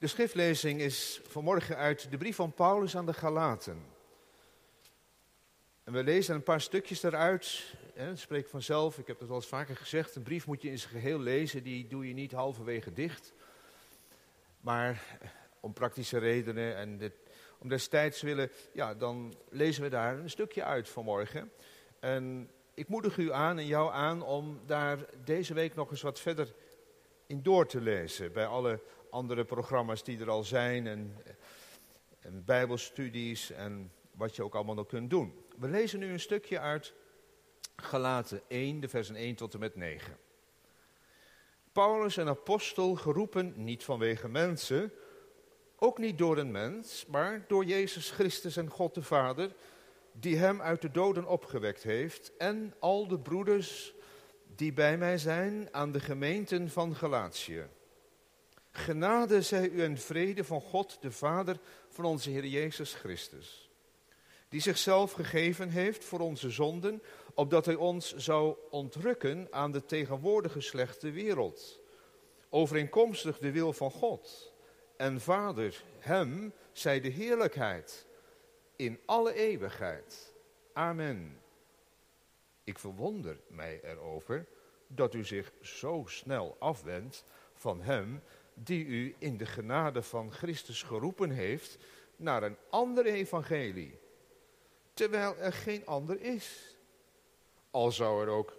De schriftlezing is vanmorgen uit de brief van Paulus aan de Galaten. En we lezen een paar stukjes eruit. Het spreekt vanzelf, ik heb het al eens vaker gezegd. Een brief moet je in zijn geheel lezen, die doe je niet halverwege dicht. Maar om praktische redenen en dit, om destijds willen, ja, dan lezen we daar een stukje uit vanmorgen. En ik moedig u aan en jou aan om daar deze week nog eens wat verder in door te lezen. Bij alle andere programma's die er al zijn en, en bijbelstudies en wat je ook allemaal nog kunt doen. We lezen nu een stukje uit Galaten 1, de versen 1 tot en met 9. Paulus, een apostel, geroepen niet vanwege mensen, ook niet door een mens, maar door Jezus Christus en God de Vader, die hem uit de doden opgewekt heeft, en al de broeders die bij mij zijn aan de gemeenten van Galatië. Genade zij u en vrede van God de Vader van onze Heer Jezus Christus, die zichzelf gegeven heeft voor onze zonden, opdat hij ons zou ontrukken aan de tegenwoordige slechte wereld, overeenkomstig de wil van God. En Vader, hem zij de heerlijkheid in alle eeuwigheid. Amen. Ik verwonder mij erover dat u zich zo snel afwendt van hem die u in de genade van Christus geroepen heeft naar een ander evangelie, terwijl er geen ander is. Al zou er ook,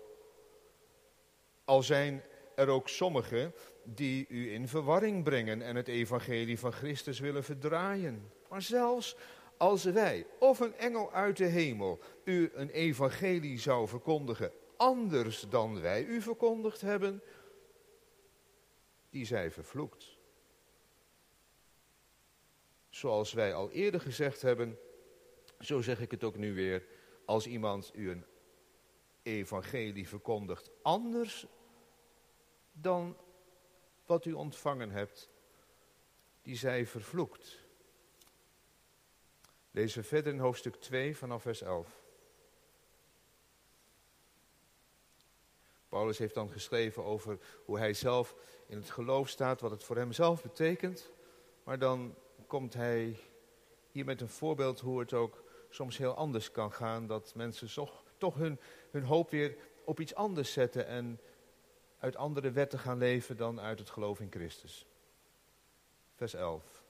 al zijn er ook sommigen die u in verwarring brengen en het evangelie van Christus willen verdraaien. Maar zelfs als wij of een engel uit de hemel u een evangelie zou verkondigen anders dan wij u verkondigd hebben, die zij vervloekt. Zoals wij al eerder gezegd hebben, zo zeg ik het ook nu weer, als iemand u een evangelie verkondigt anders dan wat u ontvangen hebt, die zij vervloekt. Lezen verder in hoofdstuk 2 vanaf vers 11. Paulus heeft dan geschreven over hoe hij zelf in het geloof staat, wat het voor hem zelf betekent. Maar dan komt hij hier met een voorbeeld hoe het ook soms heel anders kan gaan. Dat mensen toch, toch hun, hun hoop weer op iets anders zetten en uit andere wetten gaan leven dan uit het geloof in Christus. Vers 11.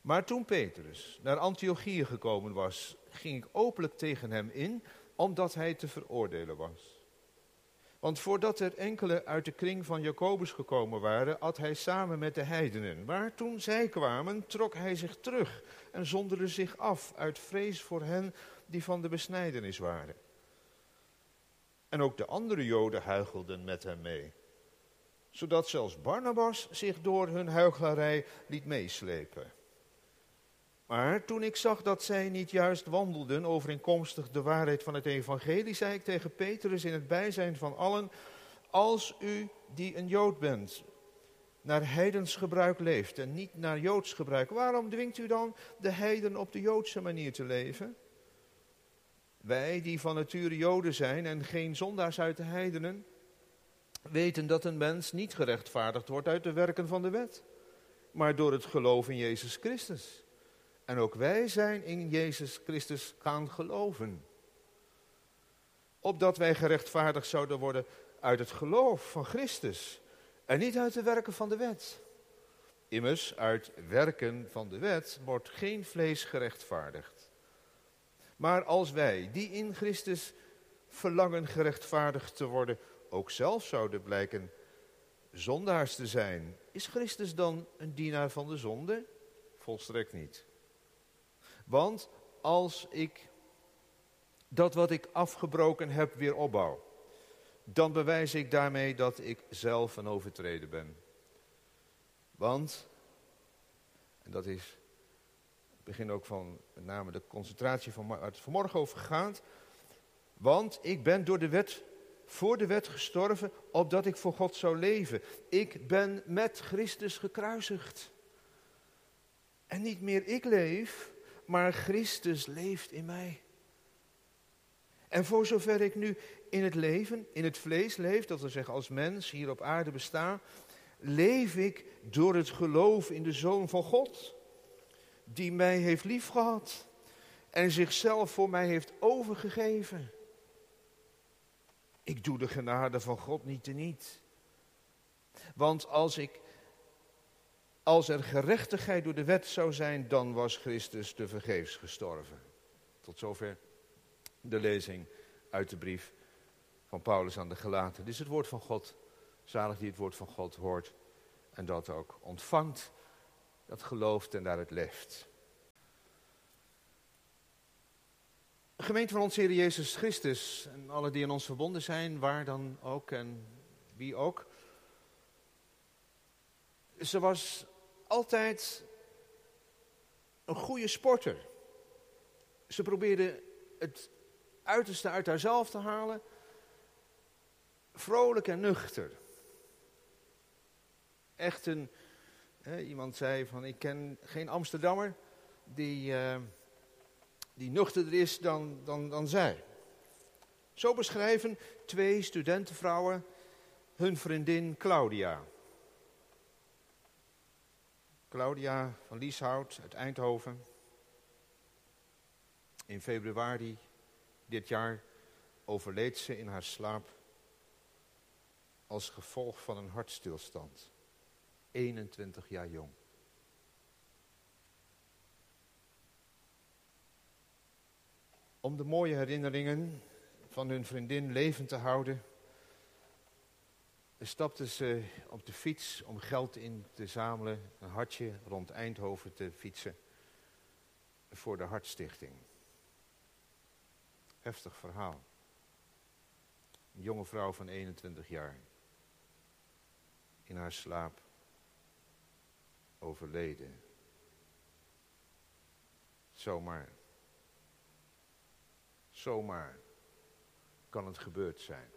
Maar toen Petrus naar Antiochië gekomen was, ging ik openlijk tegen hem in, omdat hij te veroordelen was. Want voordat er enkele uit de kring van Jacobus gekomen waren, at hij samen met de heidenen. Maar toen zij kwamen, trok hij zich terug en zonderde zich af uit vrees voor hen die van de besnijdenis waren. En ook de andere Joden huichelden met hem mee, zodat zelfs Barnabas zich door hun huichelarij liet meeslepen. Maar toen ik zag dat zij niet juist wandelden overeenkomstig de waarheid van het evangelie, zei ik tegen Petrus in het bijzijn van allen, als u die een Jood bent, naar heidens gebruik leeft en niet naar Joods gebruik, waarom dwingt u dan de heiden op de Joodse manier te leven? Wij die van nature Joden zijn en geen zondaars uit de heidenen, weten dat een mens niet gerechtvaardigd wordt uit de werken van de wet, maar door het geloof in Jezus Christus. En ook wij zijn in Jezus Christus gaan geloven. Opdat wij gerechtvaardigd zouden worden uit het geloof van Christus. En niet uit de werken van de wet. Immers, uit werken van de wet wordt geen vlees gerechtvaardigd. Maar als wij, die in Christus verlangen gerechtvaardigd te worden, ook zelf zouden blijken zondaars te zijn, is Christus dan een dienaar van de zonde? Volstrekt niet. Want als ik dat wat ik afgebroken heb weer opbouw, dan bewijs ik daarmee dat ik zelf een overtreden ben. Want, en dat is het begin ook van met name de concentratie van waar het vanmorgen over gaat. Want ik ben door de wet, voor de wet gestorven, opdat ik voor God zou leven. Ik ben met Christus gekruisigd. En niet meer ik leef, maar Christus leeft in mij. En voor zover ik nu in het leven, in het vlees leef, dat wil zeggen als mens hier op aarde besta, leef ik door het geloof in de Zoon van God, die mij heeft liefgehad en zichzelf voor mij heeft overgegeven. Ik doe de genade van God niet teniet. Want als, ik, als er gerechtigheid door de wet zou zijn, dan was Christus te vergeefs gestorven. Tot zover de lezing uit de brief van Paulus aan de Gelaten. Dit is het woord van God. Zalig die het woord van God hoort en dat ook ontvangt, dat gelooft en daar het leeft. gemeente van ons Heer Jezus Christus en alle die aan ons verbonden zijn, waar dan ook en wie ook. Ze was altijd een goede sporter. Ze probeerde het uiterste uit haarzelf te halen. Vrolijk en nuchter. Echt een, hè, iemand zei van ik ken geen Amsterdammer die... Uh, die nuchterder is dan, dan, dan zij. Zo beschrijven twee studentenvrouwen hun vriendin Claudia. Claudia van Lieshout uit Eindhoven. In februari dit jaar overleed ze in haar slaap als gevolg van een hartstilstand. 21 jaar jong. Om de mooie herinneringen van hun vriendin levend te houden, stapten ze op de fiets om geld in te zamelen, een hartje rond Eindhoven te fietsen voor de Hartstichting. Heftig verhaal. Een jonge vrouw van 21 jaar. In haar slaap overleden. Zomaar. Zomaar kan het gebeurd zijn.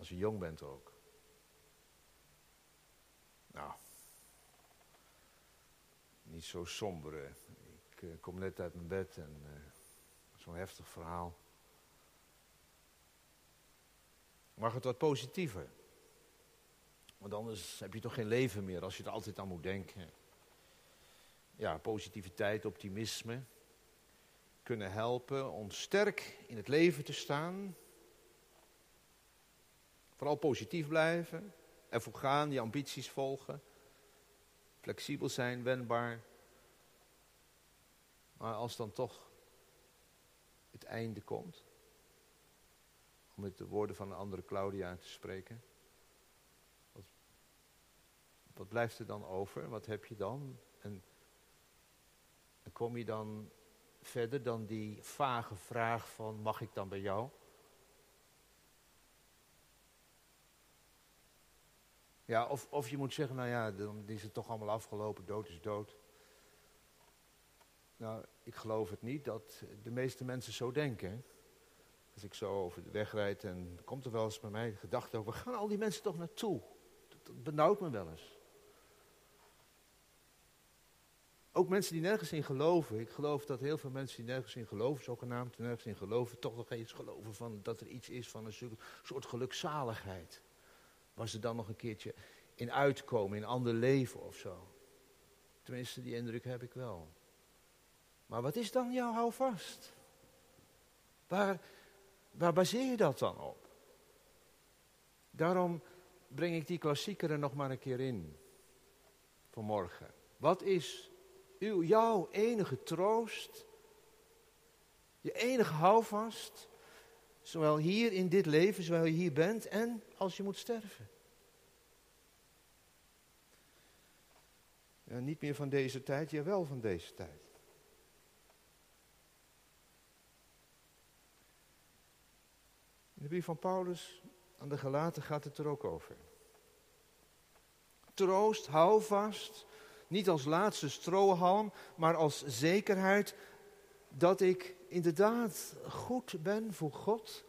Als je jong bent ook. Nou, niet zo somber. Ik uh, kom net uit mijn bed en uh, zo'n heftig verhaal. Mag het wat positiever? Want anders heb je toch geen leven meer als je er altijd aan moet denken. Ja, positiviteit, optimisme kunnen helpen om sterk in het leven te staan. Vooral positief blijven, ervoor gaan, die ambities volgen. Flexibel zijn, wendbaar. Maar als dan toch het einde komt, om met de woorden van een andere Claudia te spreken, wat, wat blijft er dan over? Wat heb je dan? En, en kom je dan verder dan die vage vraag van mag ik dan bij jou? Ja, of, of je moet zeggen, nou ja, dan is het toch allemaal afgelopen, dood is dood. Nou, ik geloof het niet dat de meeste mensen zo denken. Als ik zo over de weg rijd en komt er wel eens bij mij de gedachte over, waar gaan al die mensen toch naartoe? dat benauwt me wel eens. Ook mensen die nergens in geloven. Ik geloof dat heel veel mensen die nergens in geloven, zogenaamd nergens in geloven, toch nog eens geloven van dat er iets is van een soort gelukzaligheid. Waar ze dan nog een keertje in uitkomen, in een ander leven of zo. Tenminste, die indruk heb ik wel. Maar wat is dan jouw houvast? Waar, waar baseer je dat dan op? Daarom breng ik die klassieker er nog maar een keer in. Vanmorgen. Wat is uw, jouw enige troost, je enige houvast, zowel hier in dit leven, zowel je hier bent en als je moet sterven. Ja, niet meer van deze tijd, ja wel van deze tijd. In de brief van Paulus aan de gelaten gaat het er ook over. Troost, hou vast, niet als laatste strohalm, maar als zekerheid dat ik inderdaad goed ben voor God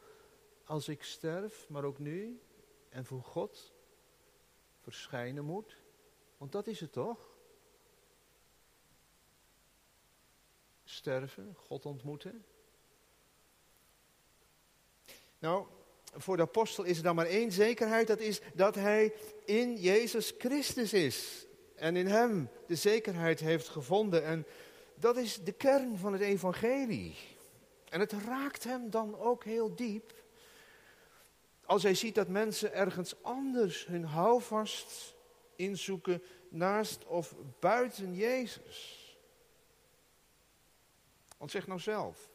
als ik sterf, maar ook nu en voor God verschijnen moet. Want dat is het toch? Sterven, God ontmoeten. Nou, voor de apostel is er dan maar één zekerheid, dat is dat hij in Jezus Christus is. En in hem de zekerheid heeft gevonden. En dat is de kern van het evangelie. En het raakt hem dan ook heel diep. Als hij ziet dat mensen ergens anders hun houvast inzoeken naast of buiten Jezus. Want zeg nou zelf.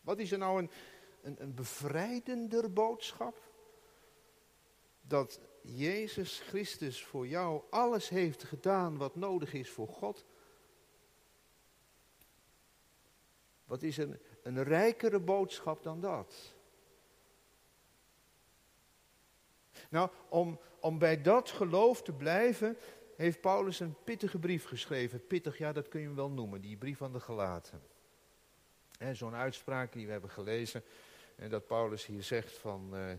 Wat is er nou een, een, een bevrijdender boodschap? Dat Jezus Christus voor jou alles heeft gedaan wat nodig is voor God. Wat is een, een rijkere boodschap dan dat? Nou, om, om bij dat geloof te blijven, heeft Paulus een pittige brief geschreven. Pittig, ja, dat kun je hem wel noemen, die brief aan de gelaten. Zo'n uitspraak die we hebben gelezen, en dat Paulus hier zegt van, uh,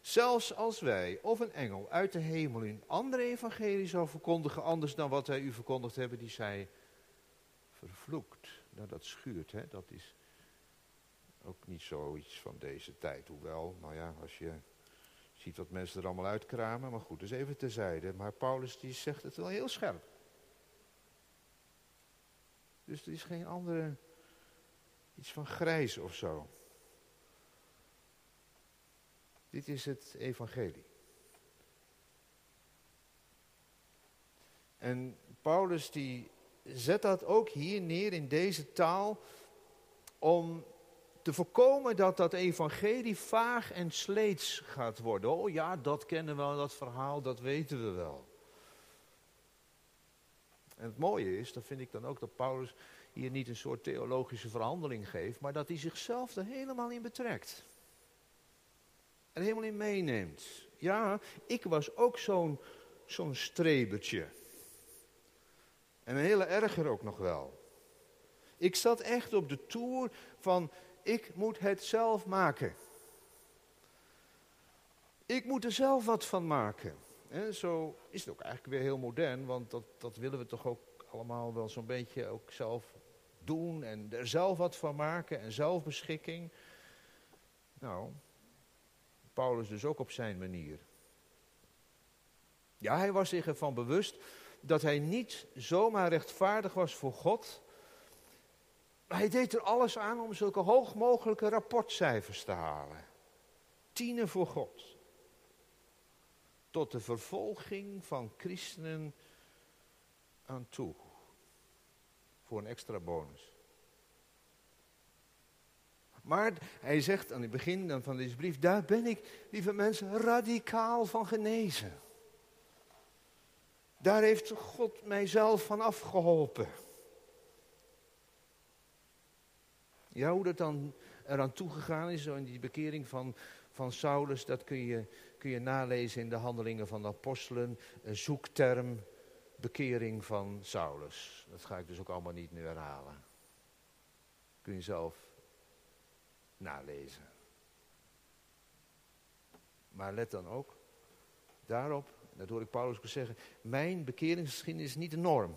zelfs als wij of een engel uit de hemel een andere evangelie zou verkondigen, anders dan wat wij u verkondigd hebben, die zij vervloekt. Nou, dat schuurt, hè? dat is ook niet zoiets van deze tijd. Hoewel, nou ja, als je ziet wat mensen er allemaal uitkramen, maar goed, dus even terzijde. Maar Paulus die zegt het wel heel scherp. Dus er is geen andere, iets van grijs of zo. Dit is het evangelie. En Paulus die zet dat ook hier neer in deze taal om te voorkomen dat dat evangelie vaag en sleets gaat worden. Oh ja, dat kennen we dat verhaal, dat weten we wel. En het mooie is, dat vind ik dan ook, dat Paulus hier niet een soort theologische verhandeling geeft, maar dat hij zichzelf er helemaal in betrekt. Er helemaal in meeneemt. Ja, ik was ook zo'n zo'n strebertje. En een hele erger ook nog wel. Ik zat echt op de toer van ik moet het zelf maken. Ik moet er zelf wat van maken. En zo is het ook eigenlijk weer heel modern, want dat, dat willen we toch ook allemaal wel zo'n beetje ook zelf doen en er zelf wat van maken en zelfbeschikking. Nou, Paulus dus ook op zijn manier. Ja, hij was zich ervan bewust dat hij niet zomaar rechtvaardig was voor God, hij deed er alles aan om zulke hoog mogelijke rapportcijfers te halen. Tienen voor God. Tot de vervolging van christenen aan toe. Voor een extra bonus. Maar hij zegt aan het begin van deze brief, daar ben ik, lieve mensen, radicaal van genezen. Daar heeft God mijzelf van afgeholpen. Ja, hoe dat dan eraan toegegaan is, zo in die bekering van, van Saulus, dat kun je, kun je nalezen in de handelingen van de apostelen. Een zoekterm, bekering van Saulus. Dat ga ik dus ook allemaal niet nu herhalen. Kun je zelf nalezen. Maar let dan ook daarop, dat hoor ik Paulus ook zeggen, mijn bekeringsgeschiedenis is niet de norm.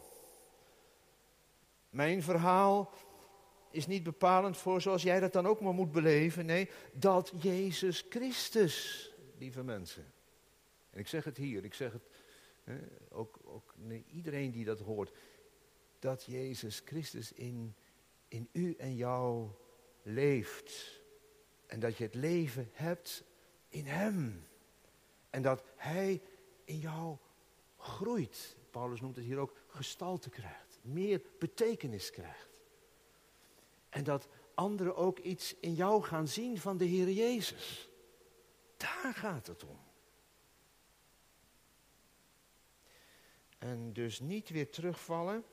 Mijn verhaal is niet bepalend voor zoals jij dat dan ook maar moet beleven. Nee, dat Jezus Christus, lieve mensen. En ik zeg het hier, ik zeg het hè, ook, ook nee, iedereen die dat hoort. Dat Jezus Christus in, in u en jou leeft. En dat je het leven hebt in Hem. En dat Hij in jou groeit. Paulus noemt het hier ook gestalte krijgt. Meer betekenis krijgt. En dat anderen ook iets in jou gaan zien van de Heer Jezus. Daar gaat het om. En dus niet weer terugvallen.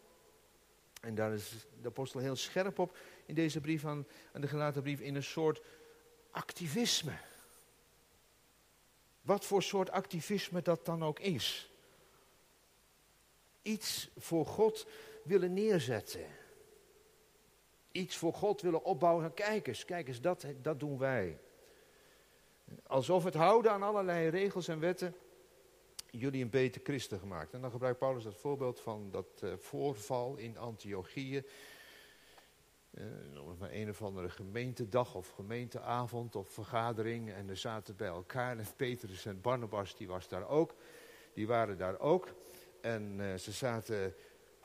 En daar is de apostel heel scherp op in deze brief aan, aan de gelaten brief. In een soort activisme. Wat voor soort activisme dat dan ook is. Iets voor God willen neerzetten iets voor God willen opbouwen. Kijk eens, kijk eens, dat, dat doen wij. Alsof het houden aan allerlei regels en wetten jullie een beter christen gemaakt. En dan gebruikt Paulus dat voorbeeld van dat uh, voorval in Antiochië. Uh, maar een of andere gemeentedag of gemeenteavond of vergadering. En er zaten bij elkaar. En Petrus en Barnabas, die was daar ook. Die waren daar ook. En uh, ze zaten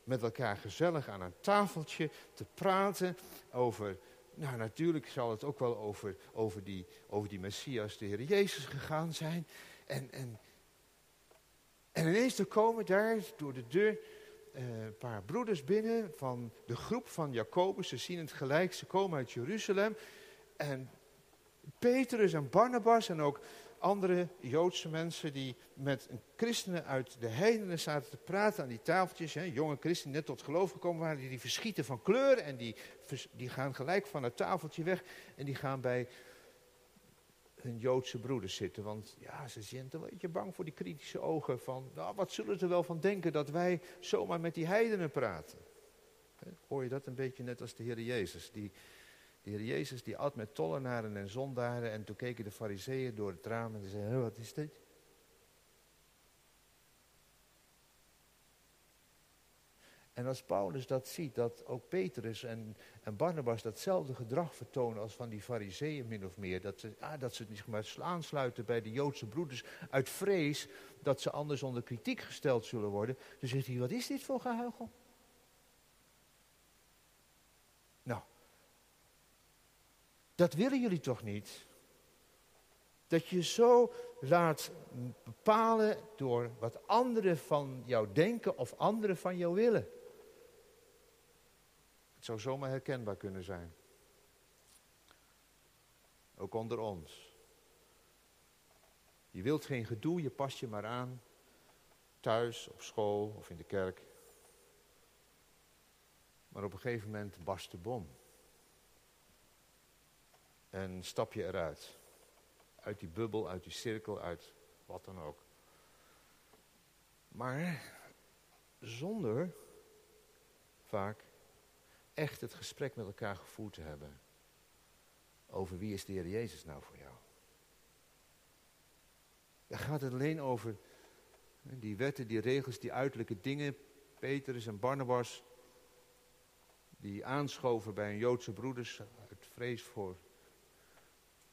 met elkaar gezellig aan een tafeltje te praten over... Nou, natuurlijk zal het ook wel over, over, die, over die Messias, de Heer Jezus, gegaan zijn. En, en, en ineens er komen daar door de deur een paar broeders binnen van de groep van Jacobus. Ze zien het gelijk, ze komen uit Jeruzalem. En Petrus en Barnabas en ook andere Joodse mensen die met christenen uit de heidenen zaten te praten aan die tafeltjes. Hè, jonge christenen net tot geloof gekomen waren, die, die verschieten van kleur en die, die gaan gelijk van het tafeltje weg. En die gaan bij hun Joodse broeders zitten. Want ja, ze zijn een beetje bang voor die kritische ogen van, nou, wat zullen ze wel van denken dat wij zomaar met die heidenen praten. Hoor je dat een beetje net als de Heer Jezus, die de Heer Jezus die at met tollenaren en zondaren en toen keken de fariseeën door het raam en zeiden, wat is dit? En als Paulus dat ziet, dat ook Petrus en, en Barnabas datzelfde gedrag vertonen als van die fariseeën min of meer. Dat ze, ah, dat ze zich maar aansluiten bij de Joodse broeders uit vrees dat ze anders onder kritiek gesteld zullen worden. Dan zegt hij, wat is dit voor gehuichel? Nou, dat willen jullie toch niet? Dat je zo laat bepalen door wat anderen van jou denken of anderen van jou willen. Zou zomaar herkenbaar kunnen zijn. Ook onder ons. Je wilt geen gedoe, je past je maar aan. Thuis, op school of in de kerk. Maar op een gegeven moment barst de bom en stap je eruit. Uit die bubbel, uit die cirkel, uit wat dan ook. Maar zonder vaak echt het gesprek met elkaar gevoerd te hebben. Over wie is de Heer Jezus nou voor jou? Dan gaat het alleen over die wetten, die regels, die uiterlijke dingen. Petrus en Barnabas, die aanschoven bij een Joodse broeders uit vrees voor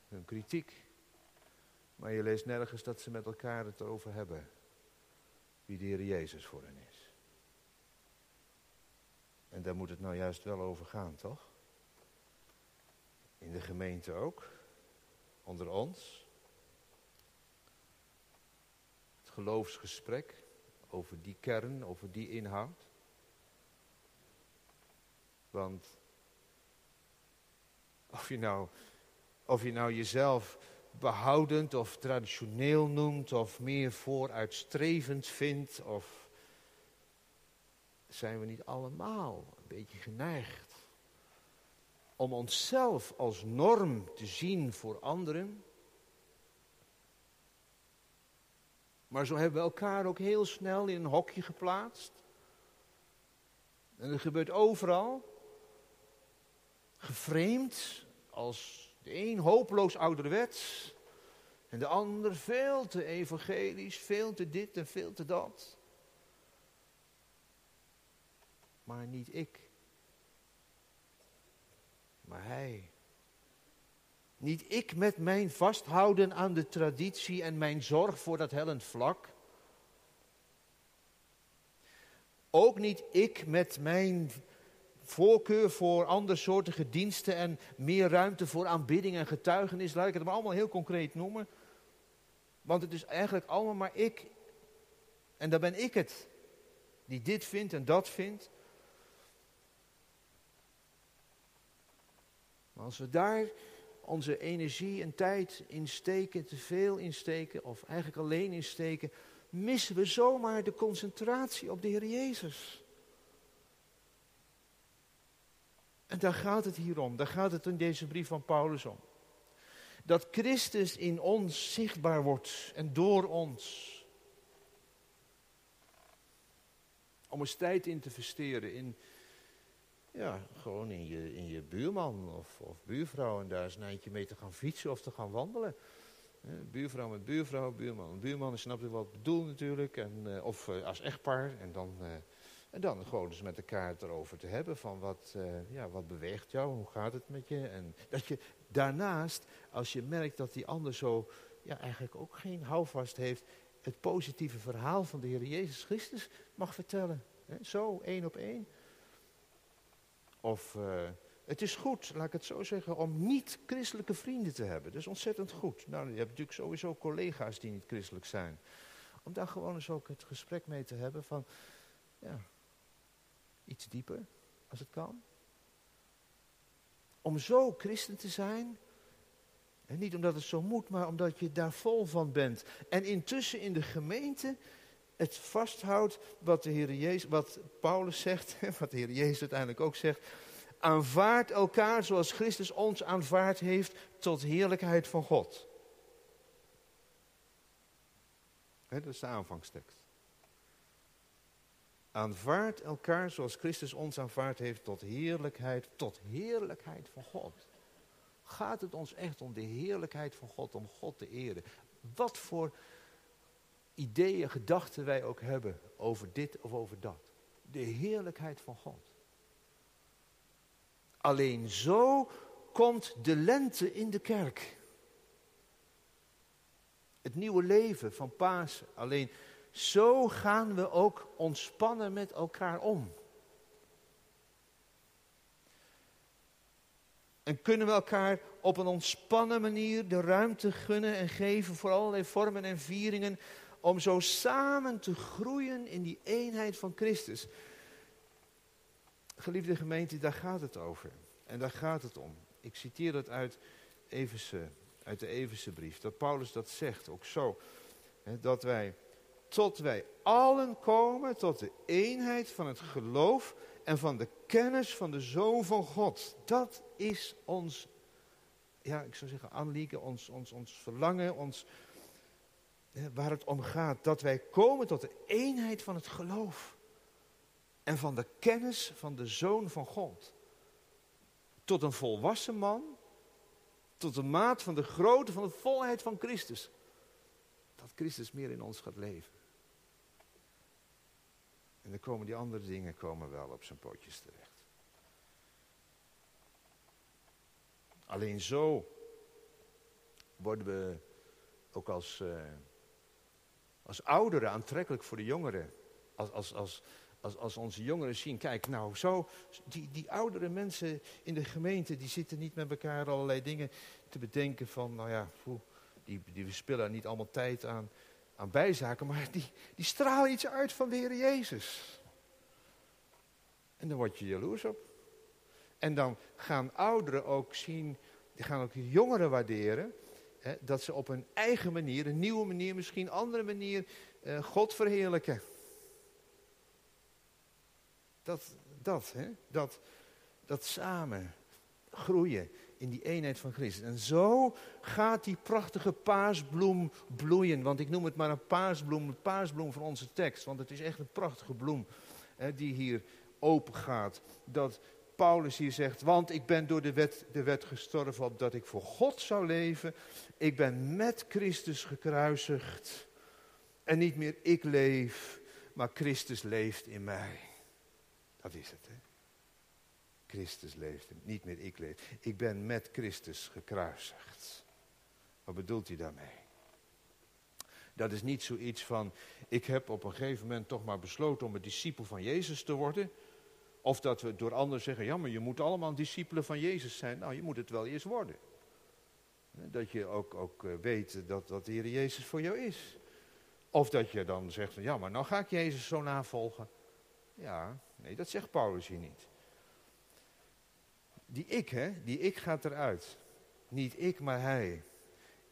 hun kritiek. Maar je leest nergens dat ze met elkaar het over hebben. Wie de Heer Jezus voor hen is. En daar moet het nou juist wel over gaan, toch? In de gemeente ook. Onder ons. Het geloofsgesprek over die kern, over die inhoud. Want of je nou of je nou jezelf behoudend of traditioneel noemt, of meer vooruitstrevend vindt, of zijn we niet allemaal een beetje geneigd om onszelf als norm te zien voor anderen? Maar zo hebben we elkaar ook heel snel in een hokje geplaatst. En dat gebeurt overal. Geframed als de een hopeloos ouderwets. En de ander veel te evangelisch, veel te dit en veel te dat. Maar niet ik. Maar hij. Niet ik met mijn vasthouden aan de traditie en mijn zorg voor dat hellend vlak. Ook niet ik met mijn voorkeur voor andersoortige diensten en meer ruimte voor aanbidding en getuigenis. Laat ik het maar allemaal heel concreet noemen. Want het is eigenlijk allemaal maar ik. En dan ben ik het. Die dit vindt en dat vindt. Als we daar onze energie en tijd in steken, te veel in steken, of eigenlijk alleen in steken, missen we zomaar de concentratie op de Heer Jezus. En daar gaat het hier om, daar gaat het in deze brief van Paulus om. Dat Christus in ons zichtbaar wordt en door ons. Om een tijd in te versteren in, ja, gewoon in je, in je buurman of, of buurvrouw en daar eens een eindje mee te gaan fietsen of te gaan wandelen. buurvrouw met buurvrouw, buurman met buurman, snapt u wat ik bedoel natuurlijk. En, uh, of uh, als echtpaar en dan... Uh, En dan gewoon eens met elkaar erover te hebben van wat, ja, wat beweegt jou, hoe gaat het met je. En dat je daarnaast, als je merkt dat die ander zo ja, eigenlijk ook geen houvast heeft, het positieve verhaal van de Heer Jezus Christus mag vertellen. Zo, één op één. Of uh, het is goed, laat ik het zo zeggen, om niet-christelijke vrienden te hebben. Dat is ontzettend goed. Nou, je hebt natuurlijk sowieso collega's die niet christelijk zijn. Om daar gewoon eens ook het gesprek mee te hebben van, ja, iets dieper, als het kan. Om zo christen te zijn, en niet omdat het zo moet, maar omdat je daar vol van bent. En intussen in de gemeente het vasthoudt wat de Heer Jezus, wat Paulus zegt, wat de Heer Jezus uiteindelijk ook zegt. Aanvaard elkaar zoals Christus ons aanvaard heeft tot heerlijkheid van God. dat is de aanvangstekst. Aanvaard elkaar zoals Christus ons aanvaard heeft tot heerlijkheid, tot heerlijkheid van God. Gaat het ons echt om de heerlijkheid van God, om God te eren? Wat voor ideeën, gedachten wij ook hebben over dit of over dat. De heerlijkheid van God. Alleen zo komt de lente in de kerk. Het nieuwe leven van Pasen. Alleen zo gaan we ook ontspannen met elkaar om. En kunnen we elkaar op een ontspannen manier de ruimte gunnen en geven voor allerlei vormen en vieringen. Om zo samen te groeien in die eenheid van Christus. Geliefde gemeente, daar gaat het over. En daar gaat het om. Ik citeer dat uit, uit de Everse brief. Dat Paulus dat zegt, ook zo. Hè, dat wij, tot wij allen komen tot de eenheid van het geloof en van de kennis van de Zoon van God. Dat is ons, ja, ik zou zeggen, aanliegen, ons, ons, ons verlangen, ons, waar het om gaat. Dat wij komen tot de eenheid van het geloof en van de kennis van de Zoon van God. Tot een volwassen man, tot de maat van de grootte van de volheid van Christus. Dat Christus meer in ons gaat leven. En dan komen die andere dingen komen wel op zijn pootjes terecht. Alleen zo worden we ook als, uh, als ouderen aantrekkelijk voor de jongeren. Als, als, als, als, als onze jongeren zien, kijk nou zo, die, die oudere mensen in de gemeente, die zitten niet met elkaar allerlei dingen te bedenken van, nou ja, die, die spillen niet allemaal tijd aan aan bijzaken, maar die, die stralen iets uit van de Heer Jezus. En dan word je jaloers op. En dan gaan ouderen ook zien, die gaan ook jongeren waarderen, hè, dat ze op een eigen manier, een nieuwe manier, misschien andere manier, eh, God verheerlijken. Dat, dat, hè, dat, dat samen groeien in die eenheid van Christus. En zo gaat die prachtige paasbloem bloeien. Want ik noem het maar een paasbloem, een paasbloem van onze tekst. Want het is echt een prachtige bloem hè, die hier open gaat. Dat Paulus hier zegt, want ik ben door de wet, de wet gestorven opdat ik voor God zou leven. Ik ben met Christus gekruisigd. En niet meer ik leef, maar Christus leeft in mij. Dat is het, hè. Christus leeft, niet meer ik leef. Ik ben met Christus gekruisigd. Wat bedoelt hij daarmee? Dat is niet zoiets van, ik heb op een gegeven moment toch maar besloten om een discipel van Jezus te worden. Of dat we door anderen zeggen, ja maar je moet allemaal discipelen van Jezus zijn. Nou, je moet het wel eerst worden. Dat je ook, ook eh, weet dat, dat de Heer Jezus voor jou is. Of dat je dan zegt, ja maar nou ga ik Jezus zo navolgen. Ja, nee, dat zegt Paulus hier niet. Die ik, hè, die ik gaat eruit. Niet ik, maar hij.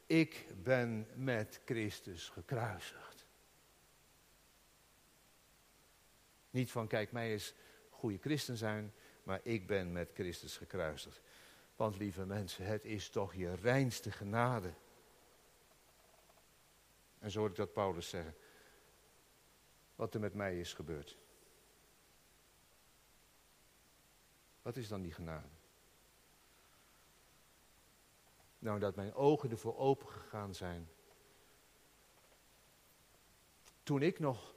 Ik ben met Christus gekruisigd. Niet van, kijk, mij is goede christen zijn, maar ik ben met Christus gekruisigd. Want lieve mensen, het is toch je reinste genade. En zo hoor ik dat Paulus zeggen. Wat er met mij is gebeurd. Wat is dan die genade? Nou, dat mijn ogen ervoor open gegaan zijn. Toen ik nog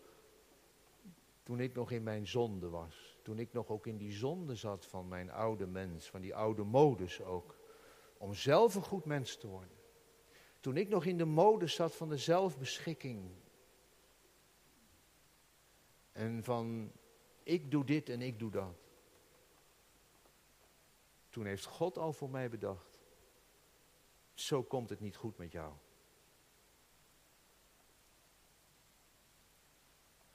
Toen ik nog in mijn zonde was. Toen ik nog ook in die zonde zat van mijn oude mens, van die oude modus ook. Om zelf een goed mens te worden. Toen ik nog in de modus zat van de zelfbeschikking. En van ik doe dit en ik doe dat. Toen heeft God al voor mij bedacht. Zo komt het niet goed met jou.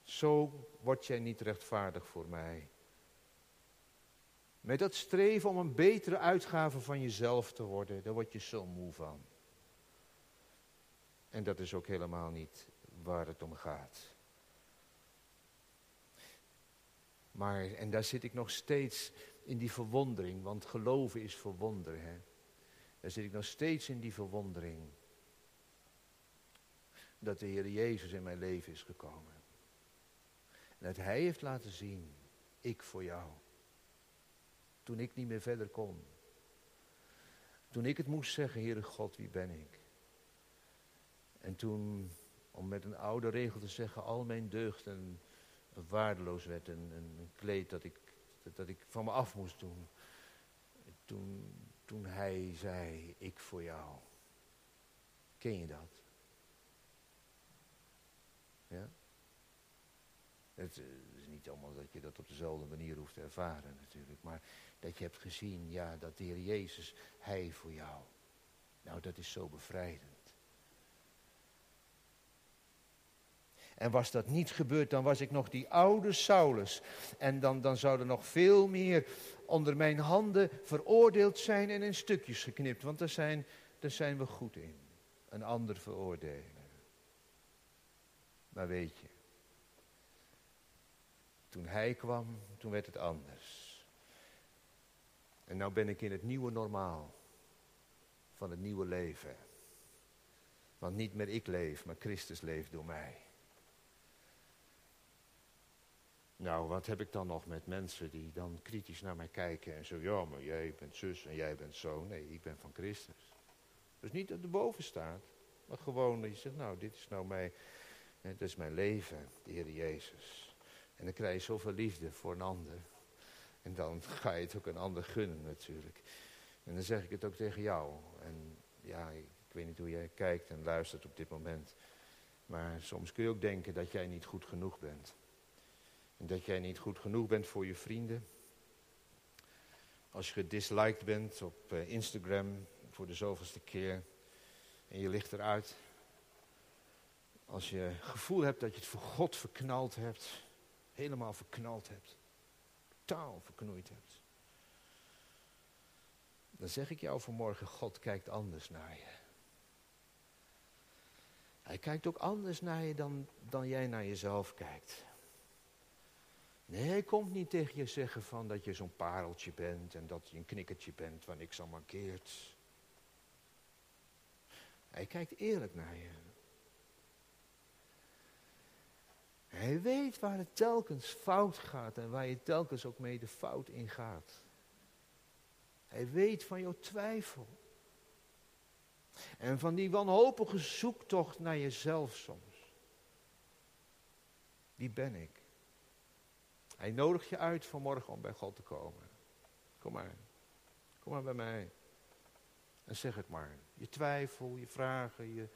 Zo word jij niet rechtvaardig voor mij. Met dat streven om een betere uitgave van jezelf te worden, daar word je zo moe van. En dat is ook helemaal niet waar het om gaat. Maar, en daar zit ik nog steeds in die verwondering, want geloven is verwonderen. Hè? Daar zit ik nog steeds in die verwondering. Dat de Heer Jezus in mijn leven is gekomen. En dat Hij heeft laten zien, ik voor jou. Toen ik niet meer verder kon. Toen ik het moest zeggen, Heere God, wie ben ik? En toen, om met een oude regel te zeggen, al mijn deugden waardeloos werd. Een, een, kleed dat ik, dat, dat, ik van me af moest doen. Toen, toen hij zei, ik voor jou. Ken je dat? Ja? Het is niet allemaal dat je dat op dezelfde manier hoeft te ervaren natuurlijk. Maar dat je hebt gezien, ja, dat de Heer Jezus, Hij voor jou. Nou, dat is zo bevrijdend. En was dat niet gebeurd, dan was ik nog die oude Saulus. En dan, dan zou er nog veel meer onder mijn handen veroordeeld zijn en in stukjes geknipt. Want daar zijn, daar zijn we goed in. Een ander veroordelen. Maar weet je, toen hij kwam, toen werd het anders. En nou ben ik in het nieuwe normaal van het nieuwe leven. Want niet meer ik leef, maar Christus leeft door mij. Nou, wat heb ik dan nog met mensen die dan kritisch naar mij kijken en zo, ja, maar jij bent zus en jij bent zo. Nee, ik ben van Christus. Dus niet dat erboven staat, maar gewoon dat je zegt, nou, dit is nou mijn, dit is mijn leven, de Heer Jezus. En dan krijg je zoveel liefde voor een ander. En dan ga je het ook een ander gunnen natuurlijk. En dan zeg ik het ook tegen jou. En ja, ik, weet niet hoe jij kijkt en luistert op dit moment. Maar soms kun je ook denken dat jij niet goed genoeg bent. En dat jij niet goed genoeg bent voor je vrienden. Als je gedisliked bent op eh, Instagram voor de zoveelste keer. En je ligt eruit. Als je gevoel hebt dat je het voor God verknald hebt. Helemaal verknald hebt. Totaal verknoeid hebt. Dan zeg ik jou vanmorgen, God kijkt anders naar je. Hij kijkt ook anders naar je dan, dan jij naar jezelf kijkt. Nee, hij komt niet tegen je zeggen van dat je zo'n pareltje bent en dat je een knikkertje bent waar niks aan markeert. Hij kijkt eerlijk naar je. Hij weet waar het telkens fout gaat en waar je telkens ook mee de fout in gaat. Hij weet van jouw twijfel. En van die wanhopige zoektocht naar jezelf soms. Wie ben ik? Hij nodigt je uit vanmorgen om bij God te komen. Kom maar. Kom maar bij mij. En zeg het maar. Je twijfel, je vragen, je,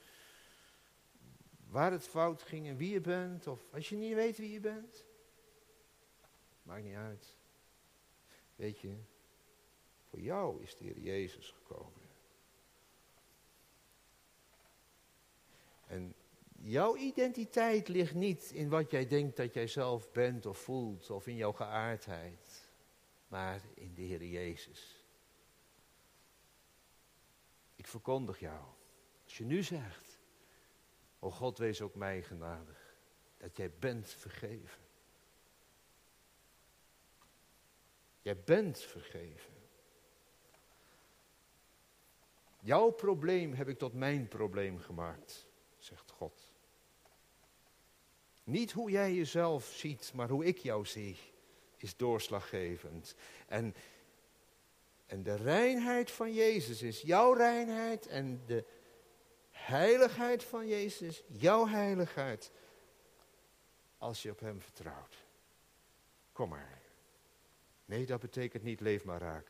waar het fout ging en wie je bent. Of als je niet weet wie je bent. Maakt niet uit. Weet je, voor jou is de Heer Jezus gekomen. En Jouw identiteit ligt niet in wat jij denkt dat jij zelf bent of voelt of in jouw geaardheid, maar in de Heer Jezus. Ik verkondig jou, als je nu zegt, o God wees ook mij genadig, dat jij bent vergeven. Jij bent vergeven. Jouw probleem heb ik tot mijn probleem gemaakt, zegt God. Niet hoe jij jezelf ziet, maar hoe ik jou zie, is doorslaggevend. En, en de reinheid van Jezus is jouw reinheid en de heiligheid van Jezus, jouw heiligheid, als je op Hem vertrouwt. kom maar. Nee, dat betekent niet leef maar raak.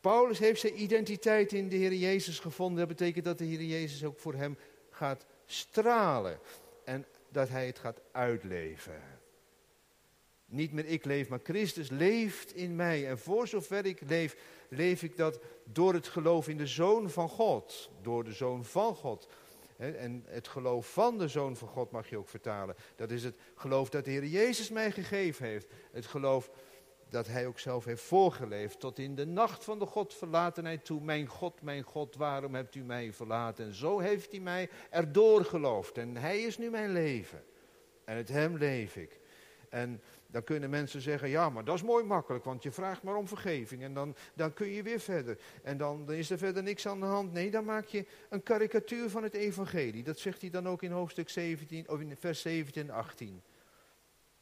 Paulus heeft zijn identiteit in de Heer Jezus gevonden. Dat betekent dat de Heer Jezus ook voor hem gaat stralen. En dat hij het gaat uitleven. Niet meer ik leef, maar Christus leeft in mij. En voor zover ik leef, leef ik dat door het geloof in de Zoon van God. Door de Zoon van God. En het geloof van de Zoon van God mag je ook vertalen. Dat is het geloof dat de Heer Jezus mij gegeven heeft. Het geloof dat hij ook zelf heeft voorgeleefd. Tot in de nacht van de Godverlatenheid toe. Mijn God, mijn God, waarom hebt u mij verlaten? En zo heeft hij mij erdoor geloofd. En hij is nu mijn leven. En het hem leef ik. En dan kunnen mensen zeggen, ja, maar dat is mooi makkelijk, want je vraagt maar om vergeving en dan, dan kun je weer verder. En dan, dan is er verder niks aan de hand. Nee, dan maak je een karikatuur van het evangelie. Dat zegt hij dan ook in hoofdstuk 17, of in vers 17 en 18.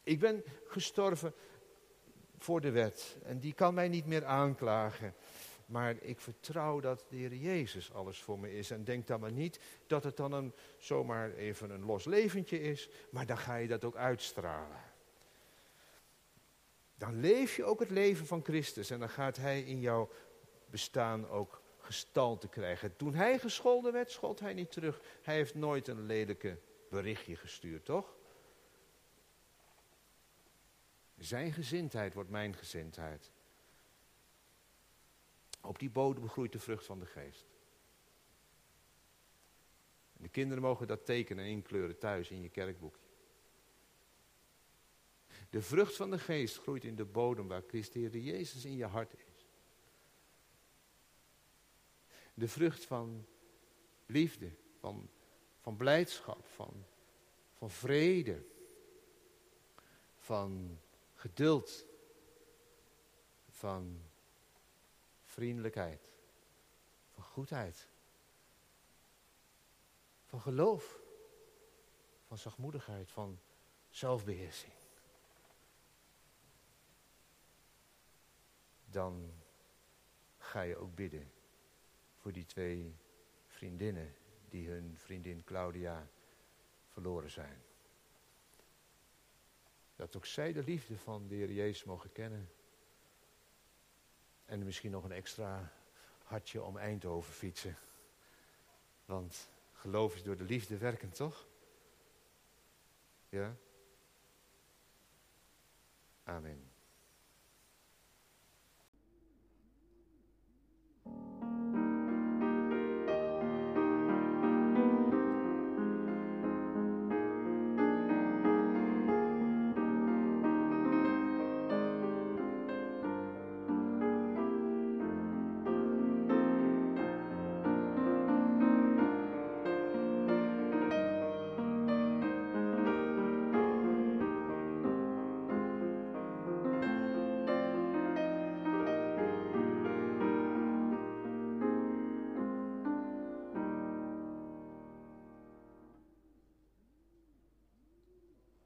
Ik ben gestorven voor de wet en die kan mij niet meer aanklagen. Maar ik vertrouw dat de Heer Jezus alles voor me is. En denk dan maar niet dat het dan een, zomaar even een los leventje is. Maar dan ga je dat ook uitstralen. Dan leef je ook het leven van Christus. En dan gaat Hij in jouw bestaan ook gestalte krijgen. Toen Hij gescholden werd, schold Hij niet terug. Hij heeft nooit een lelijke berichtje gestuurd, toch? Zijn gezindheid wordt mijn gezindheid. Op die bodem groeit de vrucht van de geest. de kinderen mogen dat tekenen en inkleuren thuis in je kerkboekje. De vrucht van de geest groeit in de bodem waar Christus Jezus in je hart is. De vrucht van liefde, van, van blijdschap, van, van vrede, van geduld, van vriendelijkheid, van goedheid, van geloof, van zachtmoedigheid, van zelfbeheersing. Dan ga je ook bidden voor die twee vriendinnen die hun vriendin Claudia verloren zijn. Dat ook zij de liefde van de Heer Jezus mogen kennen. En misschien nog een extra hartje om Eindhoven fietsen. Want geloof is door de liefde werkend, toch? Ja? Amen.